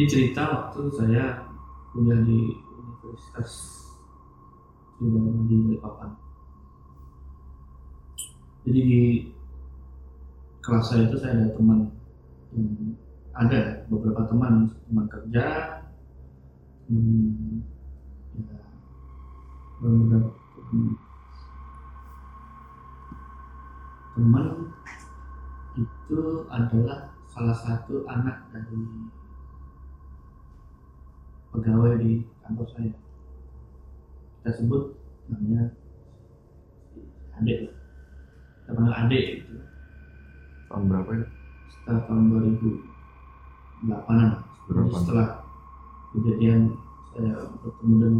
ini cerita waktu saya kuliah di Universitas Tridharma di Balikpapan. Jadi di kelas saya itu saya ada teman yang ada beberapa teman teman kerja hmm, ya, teman itu adalah salah satu anak dari pegawai di kantor saya kita sebut namanya adik kita panggil adik gitu Tahun berapa ya? setelah tahun 2008 an Berapa? setelah kejadian saya bertemu dengan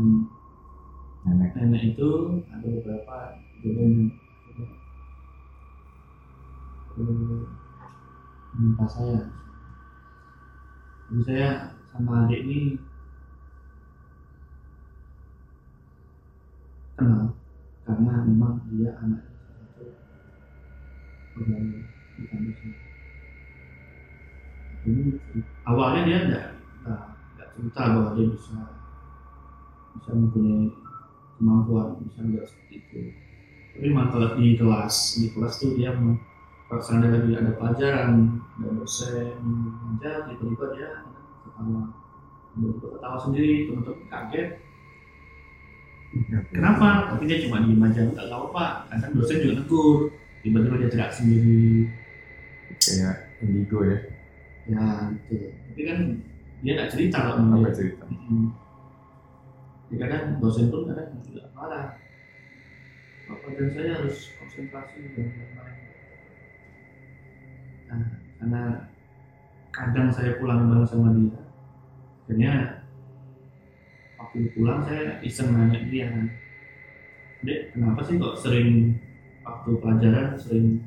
Nenek. nenek itu ada beberapa kejadian yang eh, menimpa saya jadi saya sama adik ini kenal karena memang dia anak satu pegawai di kampus ini. Awalnya dia enggak enggak cerita bahwa dia bisa bisa mempunyai kemampuan bisa enggak seperti itu. Tapi kalau di kelas di kelas tuh dia pas ada lagi ada pelajaran ada dosen mengajar tiba-tiba dia ketawa tiba-tiba ketawa sendiri teman-teman kaget kenapa? Tapi dia cuma diem aja. Nggak tahu apa kadang dosen juga negur. Tiba-tiba dia teriak sendiri. Kayak indigo ya. ya gitu. Tapi kan dia nggak cerita kalau dia cerita? Mm. ya kadang dosen pun kadang juga marah. Bapak dan saya harus konsentrasi dan lain-lain. Nah, karena kadang saya pulang bareng sama dia akhirnya waktu pulang saya iseng nanya dia dek kenapa sih kok sering waktu pelajaran sering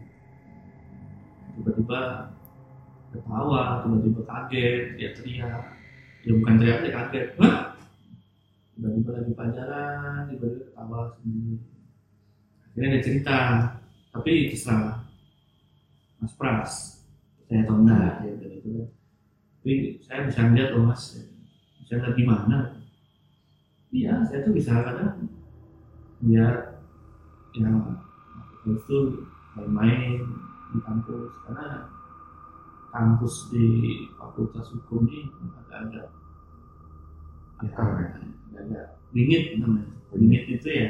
tiba-tiba ketawa tiba-tiba kaget dia teriak? Ya bukan teriak dia kaget. Hah? tiba-tiba lagi pelajaran tiba-tiba ketawa sendiri. Akhirnya dia cerita tapi terserah. Mas pras saya tahu enggak ya gitu kan. Tapi saya bisa ngeliat loh mas. Bisa ngeliat gimana iya saya tuh bisa kadang lihat yang waktu itu main-main di kampus karena kampus di fakultas hukum ini agak-agak Angker ya? agak bingit namanya bingit itu ya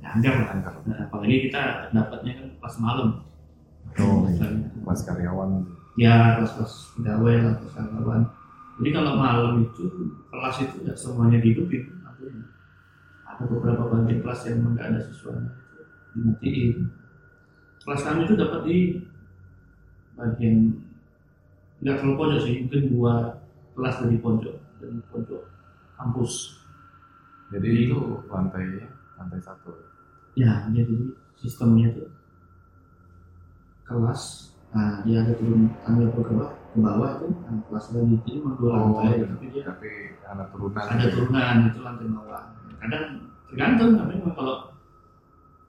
ya angker lah Angker. Nah, apalagi kita dapatnya kan pas malam Oh, Misalnya. Kelas karyawan. ya kelas-kelas pegawai lah kelas karyawan jadi kalau malam itu kelas itu tidak semuanya dihidupin. Artinya ada beberapa bagian kelas yang nggak ada siswanya dimatiin. Kelas kami itu dapat di bagian nggak terlalu pojok sih mungkin dua kelas dari pojok dari pojok kampus. Jadi Jadi- itu lantai lantai satu. ya jadi sistemnya tuh. Kelas nah dia ada turun tangga ke bawah ke bawah itu nah, kelas lagi jadi memang dua lantai iya. tapi dia Tapi anak turunan. ada turunan itu lantai bawah. Kadang tergantung tapi memang kalau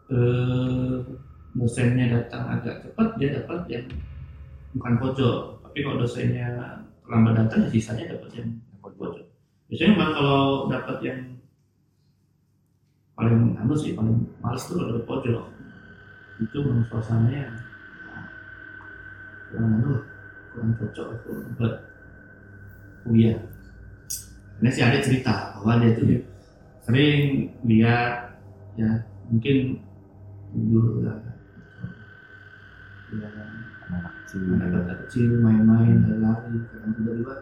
eh, dosennya datang agak cepat dia dapat yang bukan pojok. Tapi kalau dosennya terlambat datang ya sisanya dapat yang pojok. biasanya memang kalau dapat yang paling anu sih paling males tuh kalau pojok. Itu memang suasananya ya, kurang anu kurang cocok itu buat kuliah. Ini sih ada cerita bahwa dia tuh sering lihat ya mungkin dulu ya, ya Anak kecil. anak kecil main-main lari-lari kadang tiba-tiba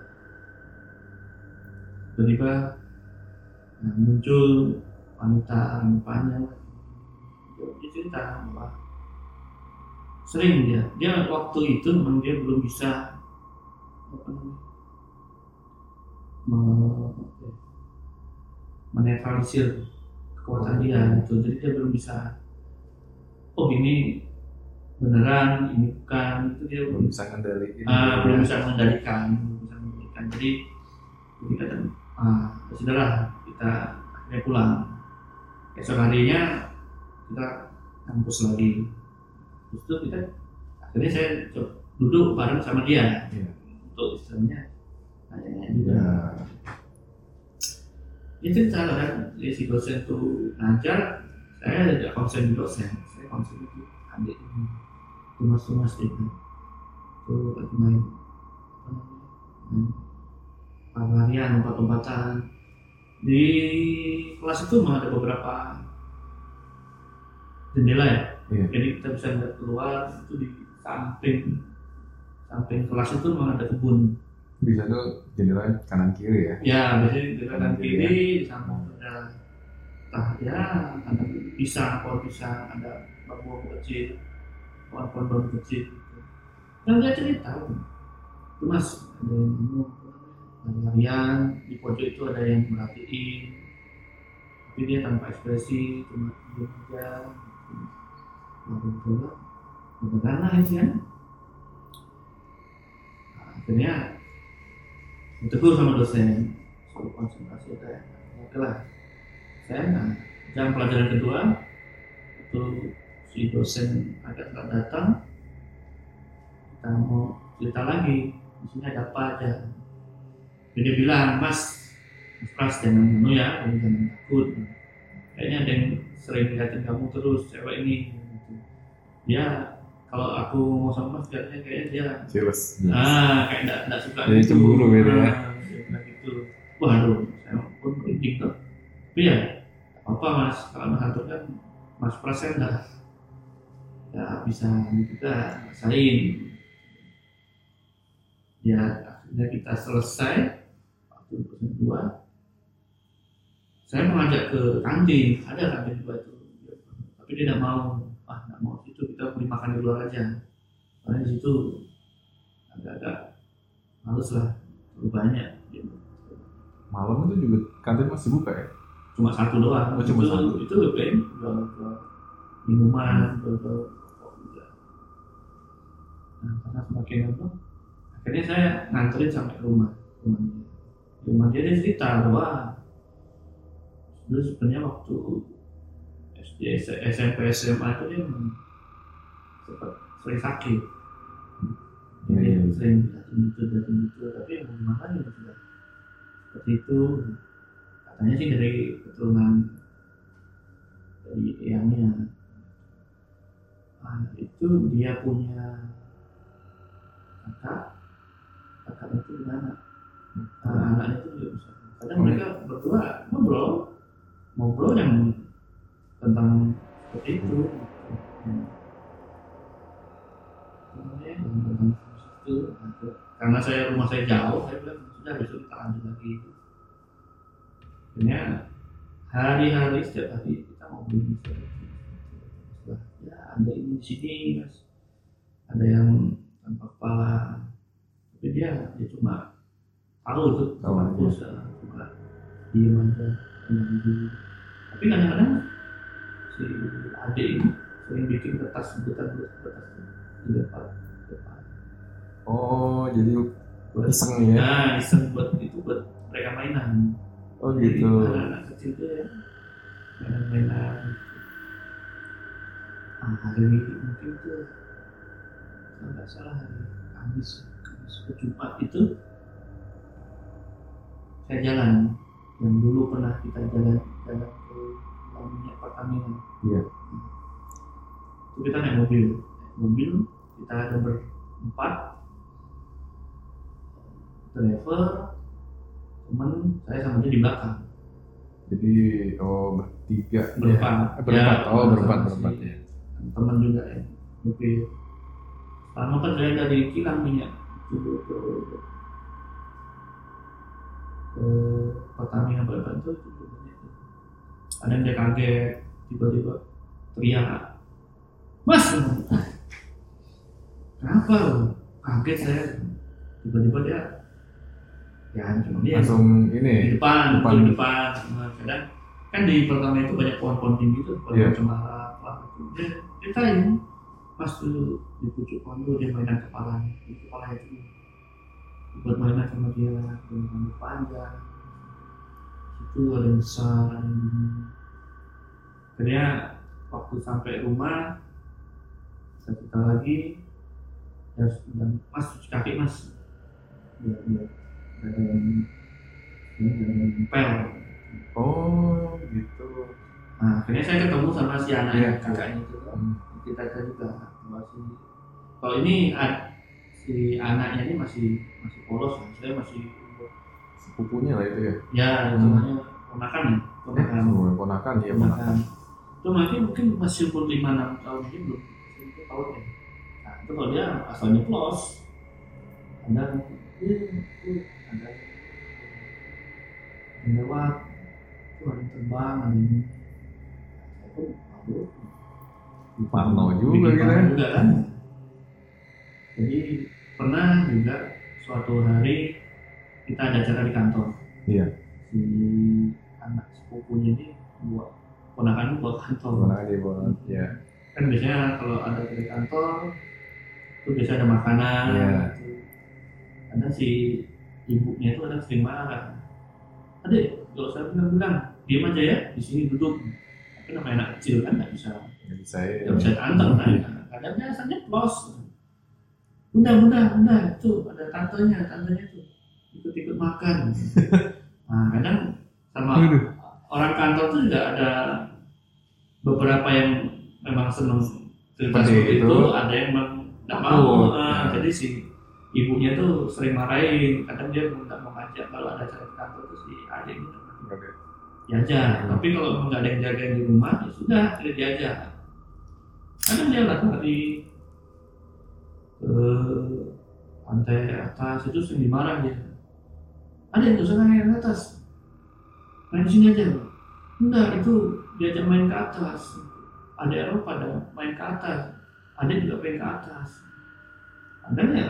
tiba-tiba ya, muncul wanita panjang dia cerita bahwa sering dia. Dia waktu itu memang dia belum bisa apa namanya ya, menetralisir kekuatan dia gitu. Jadi dia belum bisa oh ini beneran ini bukan itu dia Belum bisa ngendaliin. ah, belum bisa mengendalikan belum bisa mengendalikan. Jadi jadi kata ah ya sudahlah kita akhirnya pulang. Esok harinya kita kampus lagi itu kita akhirnya saya duduk bareng sama dia. Iya. untuk istilahnya nanya ya cerita kan? Ya, si dosen tuh ngajar saya tidak konsen di dosen saya konsen di adik. Ini tumas-tumas itu tuh lagi main apa namanya? Main larian lompat-lompatan. Di kelas itu memang ada beberapa jendela ya Iya. jadi kita bisa lihat keluar itu di samping samping kelas itu memang ada kebun Bisa tuh jendela kanan kiri ya. ya biasanya di kanan kiri, di samping ada entah ya ada pisang pohon pisang ada bambu kecil pohon-pohon bambu kecil gitu. dan dia cerita itu mas ada yang larian di pojok itu ada yang merhatiin tapi dia tanpa ekspresi cuma diam aja gitu. Bola bagaimana ini kan? Nah, akhirnya ditegur sama dosen. Suruh konsentrasi saya oke lah. Saya nah, jam pelajaran kedua itu si dosen agak nggak datang kita mau cerita lagi di sini ada apa aja? Jadi dia bilang mas mas Pras jangan anu ya kamu jangan takut. Kayaknya ada yang sering liatin kamu terus cewek ini gitu. ya kalau aku mau sama mas kayaknya kayaknya dia Cheers. ah kayak enggak enggak suka Jadi cemburu gitu ya. Ah, gitu. Waduh saya pun merinding tuh. Tapi ya apa mas. Kalau mas kan mas Pras kan dah ya bisa juga ngerasain ya akhirnya kita selesai waktu persen dua. Saya mengajak ke kantin ada kantin dua itu. Tapi dia tidak mau. Ah tidak mau itu kita beli makan di luar aja karena di situ agak-agak males lah terlalu banyak gitu. Malam itu juga kantin masih buka ya? cuma satu doang Oh, cuma itu, satu. itu ben jual minuman jual jual rokok juga nah karena semakin apa akhirnya saya nganterin sampai rumah rumah dia rumah dia dia cerita bahwa dulu sebenarnya waktu SD SMP SMA itu dia sering sakit. Jadi iya. sering datang gitu datang gitu tapi mau gimana ya sudah seperti itu. Katanya sih dari keturunan dari eyangnya ah, itu dia punya kakak. Kakaknya itu gimana? Ah, anaknya itu juga bisa. Kadang Oh. mereka berdua ngobrol. Ngobrol yang tentang seperti itu. Hmm. Namanya itu. Karena saya rumah saya jauh saya bilang sudah besok kita lanjut lagi. Akhirnya hari-hari setiap hari kita ngobrol di sini Setelah, ya ada ini di sini mas. Ada yang tanpa kepala. Tapi dia dia cuma tahu itu terus ya, cuma diem aja tapi kadang-kadang si adik ini sering bikin kertas buatan kertas depan depan Oh, jadi buat iseng ya? nah iseng buat itu buat mereka mainan Oh Jadi gitu. anak-anak kecil tuh ya mainan-mainan ah, hari mungkin tuh kalau nggak salah hari Kamis Kamis ke Jumat itu saya jalan yang dulu pernah kita jalan jalan ke Pulau minyak Pertamina Iya. itu kita naik mobil mobil kita ada berempat. Driver temen saya sama dia di belakang. Jadi oh bertiga. berempat. Ya. Eh, berempat. Ya, oh, berempat, berempat si ya. teman juga ya. Mobil lama kan saya dari kilang minyak itu ke ke, Pertamina Balikpapan itu. Ada yang dia kaget tiba-tiba teriak. Mas kenapa lo kaget saya tiba-tiba dia ya cuma dia Langsung di ini. depan, Depan. di depan. Nah, kadang kan di pertama itu banyak pohon-pohon tinggi tuh, pohon Iya. cemara, apa itu. Dia ceritain pas dulu di pucuk pohon itu dia mainan kepala, di kepala itu buat mainan sama dia dengan rambut panjang. Itu ada yang besar, ada yang gini. Akhirnya waktu sampai rumah saya cerita lagi ya bilang mas cuci kaki mas biar biar ada yang ada yang nempel Oh, gitu. Nah, akhirnya saya ketemu sama si anak Iya. kakaknya itu kan. Hmm. Kita kan juga masih kalau ini si anaknya ini masih masih polos kan. Saya masih Sepupunya lah itu ya. ya Hmm. hitungannya ponakan ya, ponakan. Oh, ponakan ya ponakan. ponakan. Itu mungkin mungkin masih umur lima enam tahun ini belum itu tahun ya. Itu kalau dia asalnya polos. Ada iya, itu ada. Yang lewat. Itu ada terbang ada ini. Saya pun aduh Parno juga gitu juga kan? Jadi pernah juga suatu hari kita ada acara di kantor. Iya. si anak sepupunya ini buat ponakan buat kantor. Ponakan dia buat ya. kan biasanya kalau ada di kantor itu biasa ada makanan Iya. gitu. karena si ibunya itu kadang sering marah adek kalau saya bilang-bilang diam aja ya di sini duduk tapi namanya anak kecil kan nggak bisa Nggak bisa ya. nggak bisa tantang kan kadang dia asalnya plus bunda bunda bunda itu ada tantenya tantenya tuh ikut-ikut makan nah kadang sama Aduh. orang kantor tuh juga ada beberapa yang memang seneng cerita seperti itu, itu. ada yang memang nggak mau. Ah, Ya. jadi si ibunya tuh sering marahin. Kadang dia nggak mau ngajak kalau ada acara kantor tuh si adik ini. Oke. diajak. Hmm. tapi kalau nggak ada yang jagain di rumah ya sudah dia diajak. Kadang dia lari lari ke pantai atas itu sering dimarah dia. Ada yang sana yang atas. Main sini aja. Enggak itu diajak main ke atas. Ada Eropa ada main ke atas ada juga pengen ke atas ada ya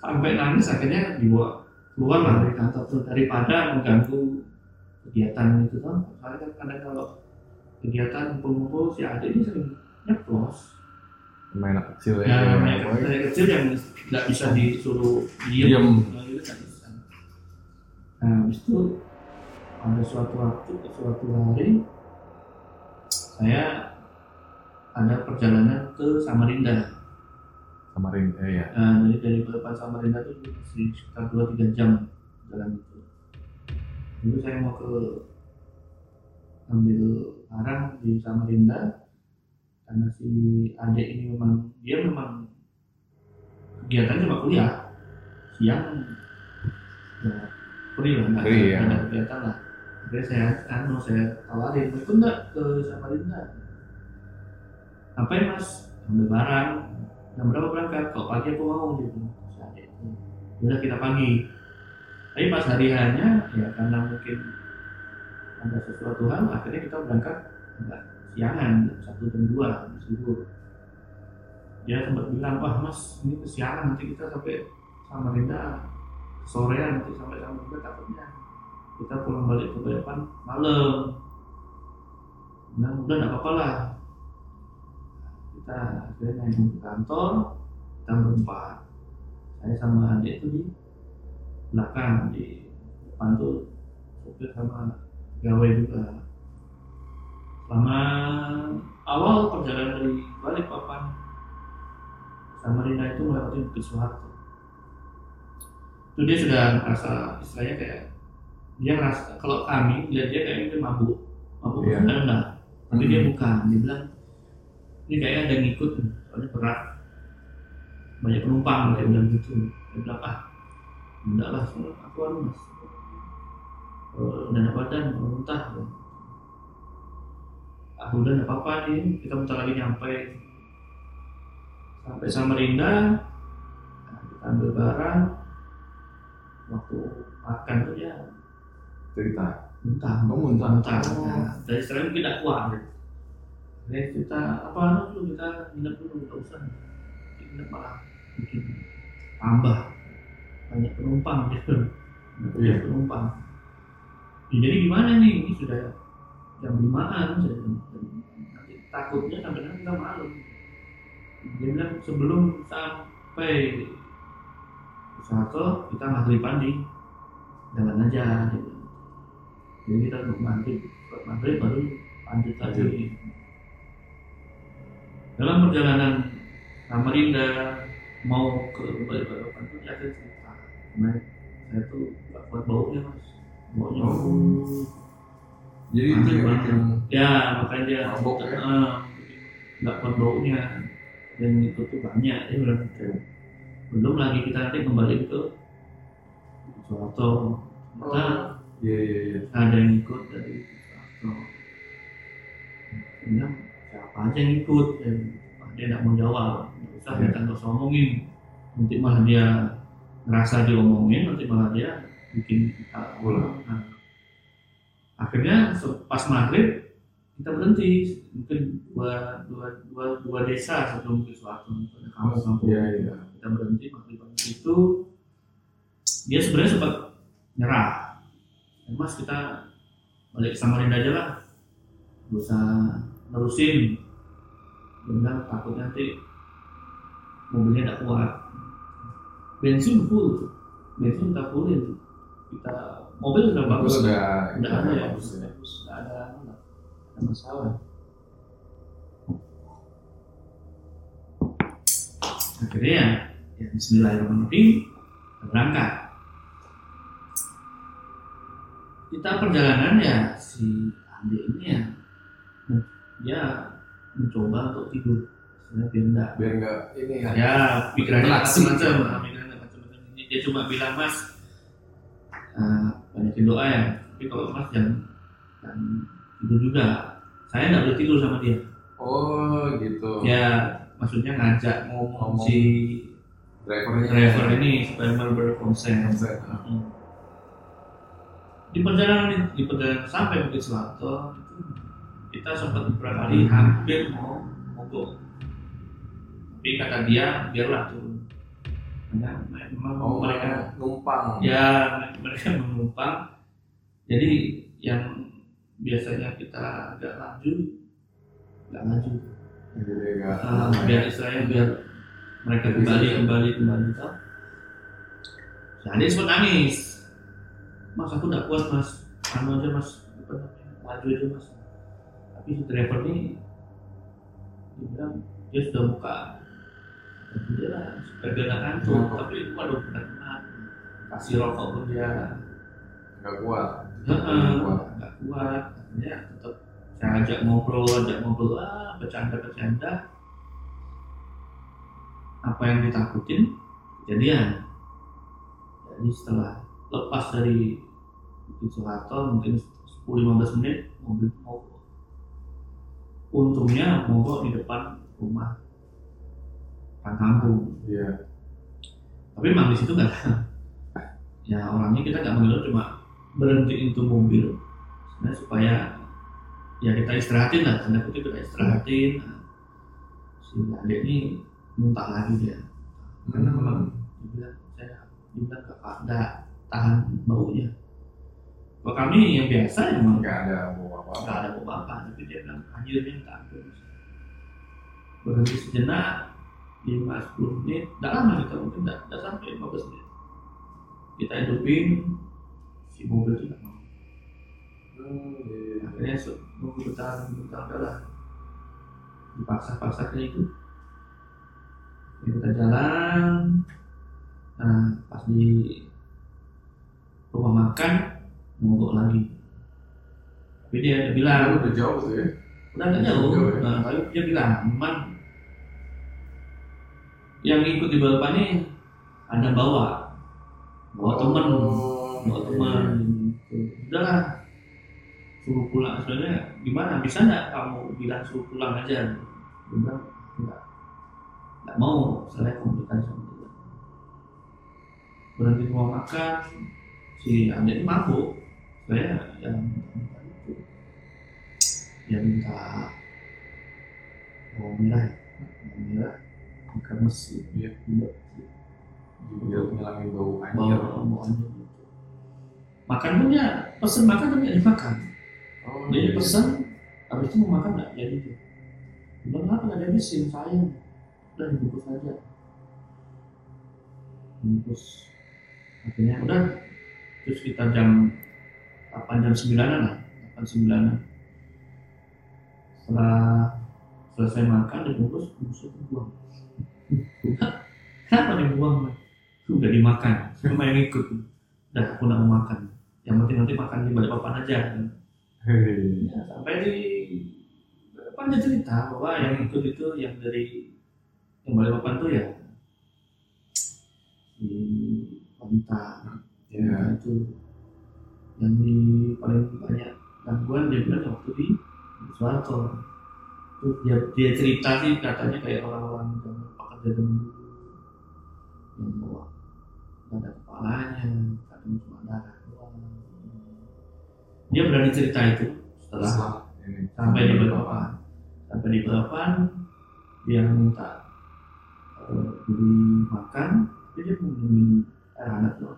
sampai nangis akhirnya dibawa keluar lah dari kantor tuh daripada mengganggu kegiatan itu kan kan kadang kalau kegiatan kumpul si adik ini sering nyeplos Main anak kecil ya. ya ya. Baik. dari kecil yang nggak bisa disuruh Diem. Nah, itu bisa. nah habis itu ada suatu waktu suatu hari saya ada perjalanan ke Samarinda Samarin eh ya. Nah, jadi dari Balikpapan Samarinda itu sekitar 2-3 jam jalan itu. Itu saya mau ke ambil barang di Samarinda karena si adik ini memang dia memang kegiatannya cuma kuliah siang ya free lah nggak nggak ya. ada kegiatan lah jadi saya anu saya tawarin mau ikut nggak ke Samarinda ngapain mas? Ambil barang. Jam berapa berangkat? Kalau pagi aku mau gitu. Itu. Udah kita pagi. Tapi pas hari hanya ya karena mungkin ada sesuatu hal akhirnya kita berangkat agak siangan satu jam dua situ dia sempat bilang wah mas ini kesiangan nanti kita sampai Samarinda sorean nanti sampai Samarinda takutnya kita pulang balik ke Balikpapan malam. Nah udah nggak apa-apa lah kita akhirnya naik ke kantor kita berempat saya sama adik itu di belakang di depan tuh supir sama gawe juga. Selama awal perjalanan dari Balikpapan Samarinda itu melewati Bukit Soeharto. Itu dia sudah merasa istilahnya kayak dia ngerasa kalau kami lihat dia kayak dia mabuk. Mabuk yeah. enggak tapi dia Hmm. bukan dia bilang ini kayaknya ada yang ngikut soalnya berat banyak penumpang dia bilang gitu. Dia bilang ah enggak lah soalnya aku anu mas Eh, dana badan mau muntah. Ah udah enggak apa-apa nih kita bentar lagi nyampe. Sampai Samarinda nah, kita ambil barang. Waktu makan tuh ya Cerita. muntah. Oh, muntah. muntah. Oh. Nah, dari sekarang tidak kuat jadi kita apa dulu kita nginep dulu nggak usah. Nginep malah bikin tambah. Banyak penumpang gitu. Banyak Iya. penumpang. Ya, jadi gimana nih? Ini sudah jam limaan sudah jam, jam, nanti takutnya nanti kita malam. Dia bilang sebelum sampai Soeharto kita maghriban di jalan aja gitu. jadi kita untuk maghrib buat maghrib baru lanjut lagi dalam perjalanan Samarinda mau ke Balikpapan itu dia ada cerita nah, saya tuh gak kuat baunya mas baunya Oh. Jadi itu yang ya makanya dia Mabok ya? eh, nggak kuat baunya dan itu tuh banyak ya bilang gitu. belum lagi kita nanti kembali ke Iya iya iya. ada yang ikut dari Soeharto aja yang ikut ya, dia nggak mau jawab. Nggak usah kita nggak usah ngomongin nanti malah dia ngerasa diomongin nanti malah dia bikin kita Ulang. Nah, akhirnya pas maghrib kita berhenti. Mungkin dua dua dua, dua desa sebelum ke Soeharto ada kampung-kampung Iya iya. kita berhenti maghrib itu dia sebenarnya sempat nyerah. "Ya, mas kita balik ke Samarinda aja lah. Gak usah nerusin benar takut nanti mobilnya tidak kuat. Bensin full bensin kita fullin. Kita mobil sudah bagus. Bagus udah tidak ada ya? bagus ya. tidak ada tidak ada masalah. Akhirnya ya, ya Bismillahirrahmanirrahim berangkat. Kita perjalanan ya si adik ini ya dia mencoba untuk tidur sebenarnya biar enggak Biar nggak ini ya. ya pikirannya Interaksi. macam-macam macam-macam ini dia cuma bilang mas eh, banyakin doa ya tapi kalau mas jangan jangan tidur juga saya nggak boleh tidur sama dia Oh gitu. ya maksudnya ngajak ngomong, Ngomong. si Drivernya. driver ini supaya mau berkonsen Konsen. Hmm. di perjalanan di perjalanan sampai Bukit Selatan kita sempat beberapa kali hampir mau mogok. Tapi kata dia biarlah turun. Karena memang Oh mereka numpang. ya mereka menumpang. Jadi yang biasanya kita agak laju nggak laju nggak. Ah, biar istilahnya biar mereka kembali kembali kembali tau jadi sempat nangis. Mas aku tidak kuat mas. Anu aja mas. Laju aja mas tapi si driver ini dia bilang dia sudah buka. Dia lah nggak ngantuk tapi waduh benar-benar kasih rokok pun dia. Nggak kuat. Heeh, Nggak kuat. nggak kuat. Akhirnya tetap saya ajak ngobrol ajak ngobrol ah bercanda bercanda apa yang ditakutin kejadian. Jadi setelah lepas dari Bukit Soeharto mungkin 10-15 menit mobil itu mogok untungnya mogok di depan rumah orang kampung Iya. tapi memang di situ nggak ya orangnya kita nggak manggil cuma berhenti itu mobil. Sebenarnya supaya ya kita istirahatin lah tanda kutip kita istirahatin. Nah, si adik ini muntah lagi dia. Karena memang dia bilang saya bilang nggak nggak tahan baunya kalau kami yang biasa emang Nggak ada mau apa. nggak ada apa-apa tapi dia bilang anjirnya minta ampun berhenti sejenak 5-10 menit tidak lama kita mungkin tidak, tidak sampai 15 menit kita hidupin si mobil nggak mau Hmm, iya. akhirnya bentar nunggu bentar adalah dipaksa-paksa kayak itu Ya, kita jalan nah pas di rumah makan mogok lagi. Tapi dia bilang. Udah jauh tuh ya. udah nggak jauh. ya? nah, tapi dia bilang memang yang ikut di balapan ini ada bawa. Bawa temen. Oh, bawa iya. teman udahlah suruh pulang. Sebenarnya gimana? Bisa nggak kamu bilang suruh pulang aja? Dia bilang nggak nggak mau. Saya komunikasi sama dia. Berhenti mau makan. Si ini mabuk saya yang itu dia minta bawang merah ya? Bawang merah ikan mesi Iya. Iya. Biar ngilangin bau anjir. bawa anjir. Gitu. makan pun ya pesen makan tapi nggak dimakan. Oh, dia iya. pesen habis itu mau makan nggak? Jadi tuh bilang kenapa nggak dihabisin? Sayang. Udah dibungkus aja. Bungkus akhirnya udah. Terus kita jam 8 jam 9 lah 8 9 setelah selesai makan dibungkus bungkus itu buang kenapa dibuang udah dimakan sama yang ikut. Udah aku nggak mau makan. Yang penting nanti makan di balik papan aja. Hei. Ya, sampai di depan dia cerita bahwa yang ikut itu yang dari yang Balikpapan tuh ya di wanita. Ya. Itu yang di paling banyak gangguan dia bilang waktu di terus dia dia cerita sih katanya kayak orang-orang yang pekerja dulu. Yang bawa ada kepalanya kadang cuma darah dia berani cerita itu setelah sampai di Balikpapan. Sampai di Balikpapan dia minta eh, beli makan dia dia mau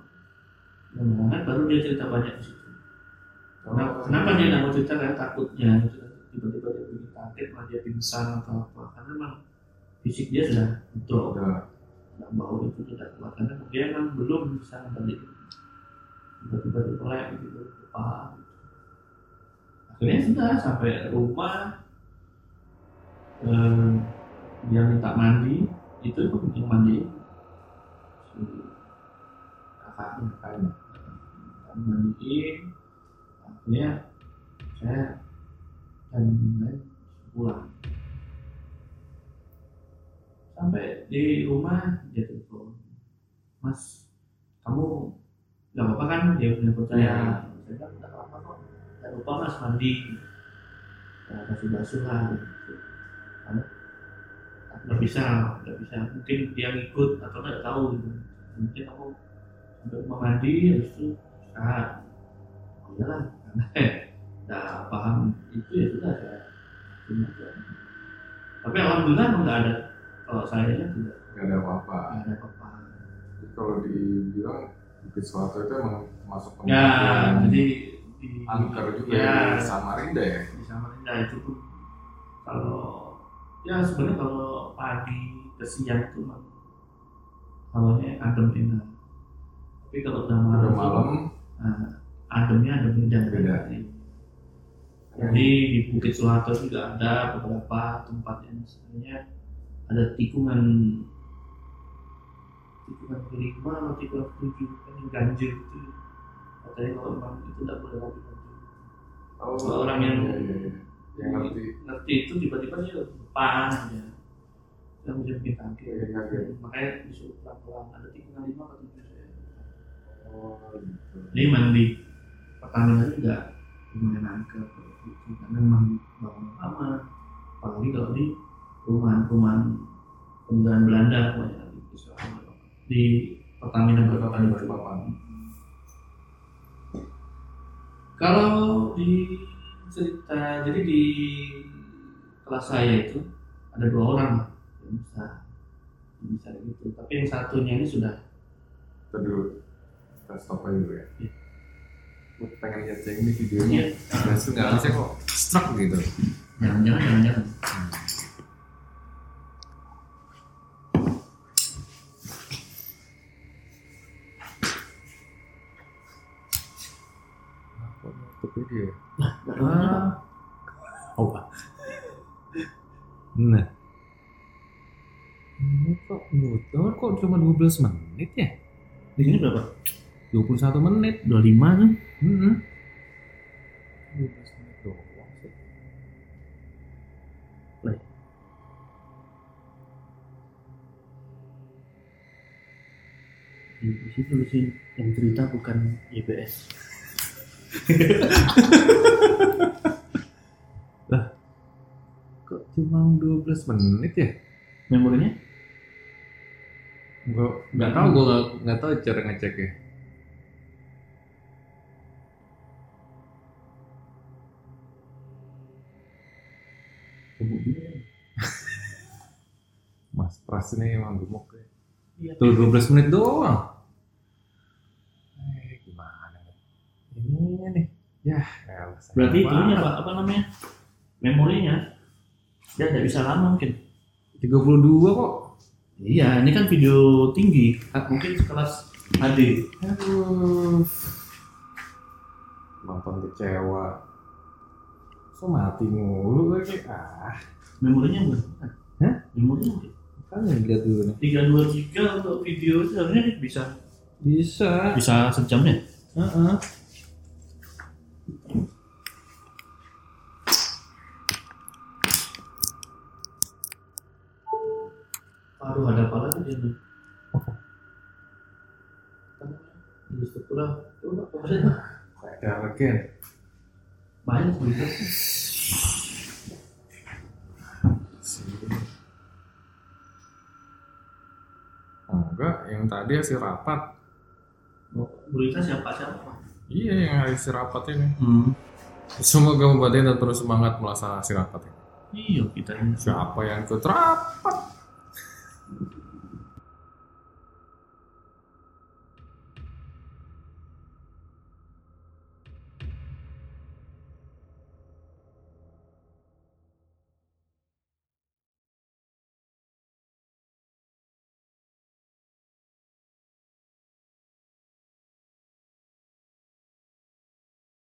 air hangat baru dia cerita banyak di situ. Kenapa, kenapa dia nggak mau cerita? Kan takutnya tiba-tiba dia begini kaget malah dia pingsan atau apa. Karena memang fisik dia sudah drop nggak bau itu tidak kuat karena dia memang belum bisa balik. Tiba-tiba dia melek gitu depan akhirnya sudah sampai rumah. Eh, dia minta mandi. Itu yang mandi kakaknya Kayaknya. kan mandiin akhirnya saya dan yang lain pulang. Sampai di rumah dia telepon mas kamu nggak apa-apa kan? Dia udah percaya. Iya. saya bilang nggak apa-apa kok. Jangan lupa mas mandi. Ya, kasih basuh lah gitu. Nggak bisa nggak bisa. Mungkin dia ngikut atau nggak tahu gitu. Mungkin aku rumah mandi habis itu istirahat oh iyalah karena nggak paham itu ya sudah saya cuma tapi alhamdulillah nggak ada kalau saya ya tidak Gak ada apa-apa. nggak ada apa-apa Jadi kalau dibilang Bukit Suatu itu emang masuk ya pengakuan jadi di angker juga ya, ya. di Samarinda ya. di Samarinda itu pun kalau ya sebenarnya kalau pagi ke siang itu mah hawanya adem enak tapi kalau udah malam, Udah malam. nah, ademnya adem beda. Beda. jadi di Bukit Soeharto juga ada beberapa tempat yang sebenarnya ada tikungan tikungan kelima atau tikungan tujuh kan yang ganjil itu. Katanya kalau memang itu tidak boleh lagi ganjil. Oh, Kalau orang yang- iya, iya, iya. yang ngerti. ngerti itu tiba-tiba dia depan aja. Kita bisa bikin kaget. Makanya disuruh pelan-pelan. Ada tikungan lima atau tujuh oh gitu jadi memang di Pertamina juga lumayan angker gitu. karena memang bangun lama apalagi kalau di perumahan-perumahan peninggalan Belanda banyak di Israel. di Pertamina Balikpapan. Balikpapan. Kalau di cerita, jadi di kelas saya itu ada dua orang yang bisa yang bisa gitu. Tapi yang satunya ini sudah kita stop aja dulu ya. Iya. gue pengen lihat yang ini videonya. Iya. dan itu nggak bisa kok. Struck gitu. Jangan-jangan jangan-jangan. kok nutup video ya Ah, oh pak nah. Ini kok nutup kok cuma 12 menit ya? Di sini berapa? 21 menit 25 kan? hmm 12 menit doang sih Di, di situ tulisin yang cerita bukan YBS. kok cuma 12 menit ya Memorinya? Gua nggak tahu gue nggak nggak tahu cara ngeceknya. Mas Pras ini emang gemuk ya. Iya. Tuh 12 menit doang. Eh gimana? Ini nih. Ya, elah, Berarti itunya apa, apa namanya? Memorinya dia tidak bisa lama mungkin. 32 kok. Iya, ini kan video tinggi, mungkin sekelas HD. Aduh. Nonton kecewa kok mati mulu gue kayak ah memorinya berapa Hah? memorinya kan yang lihat dulu nih tiga dua tiga untuk video itu harusnya bisa bisa bisa sejam ya uh -uh. Aduh ada apa lagi dia nih? Di struktural, coba apa sih? Kayak alergen banyak berita Oh, enggak, yang tadi hasil rapat. Oh, berita siapa siapa Iya, yang hasil rapat ini. hmm. Semoga membantu dan terus semangat melaksanakan hasil rapat ini. iya kita ini Siapa yang ikut rapat?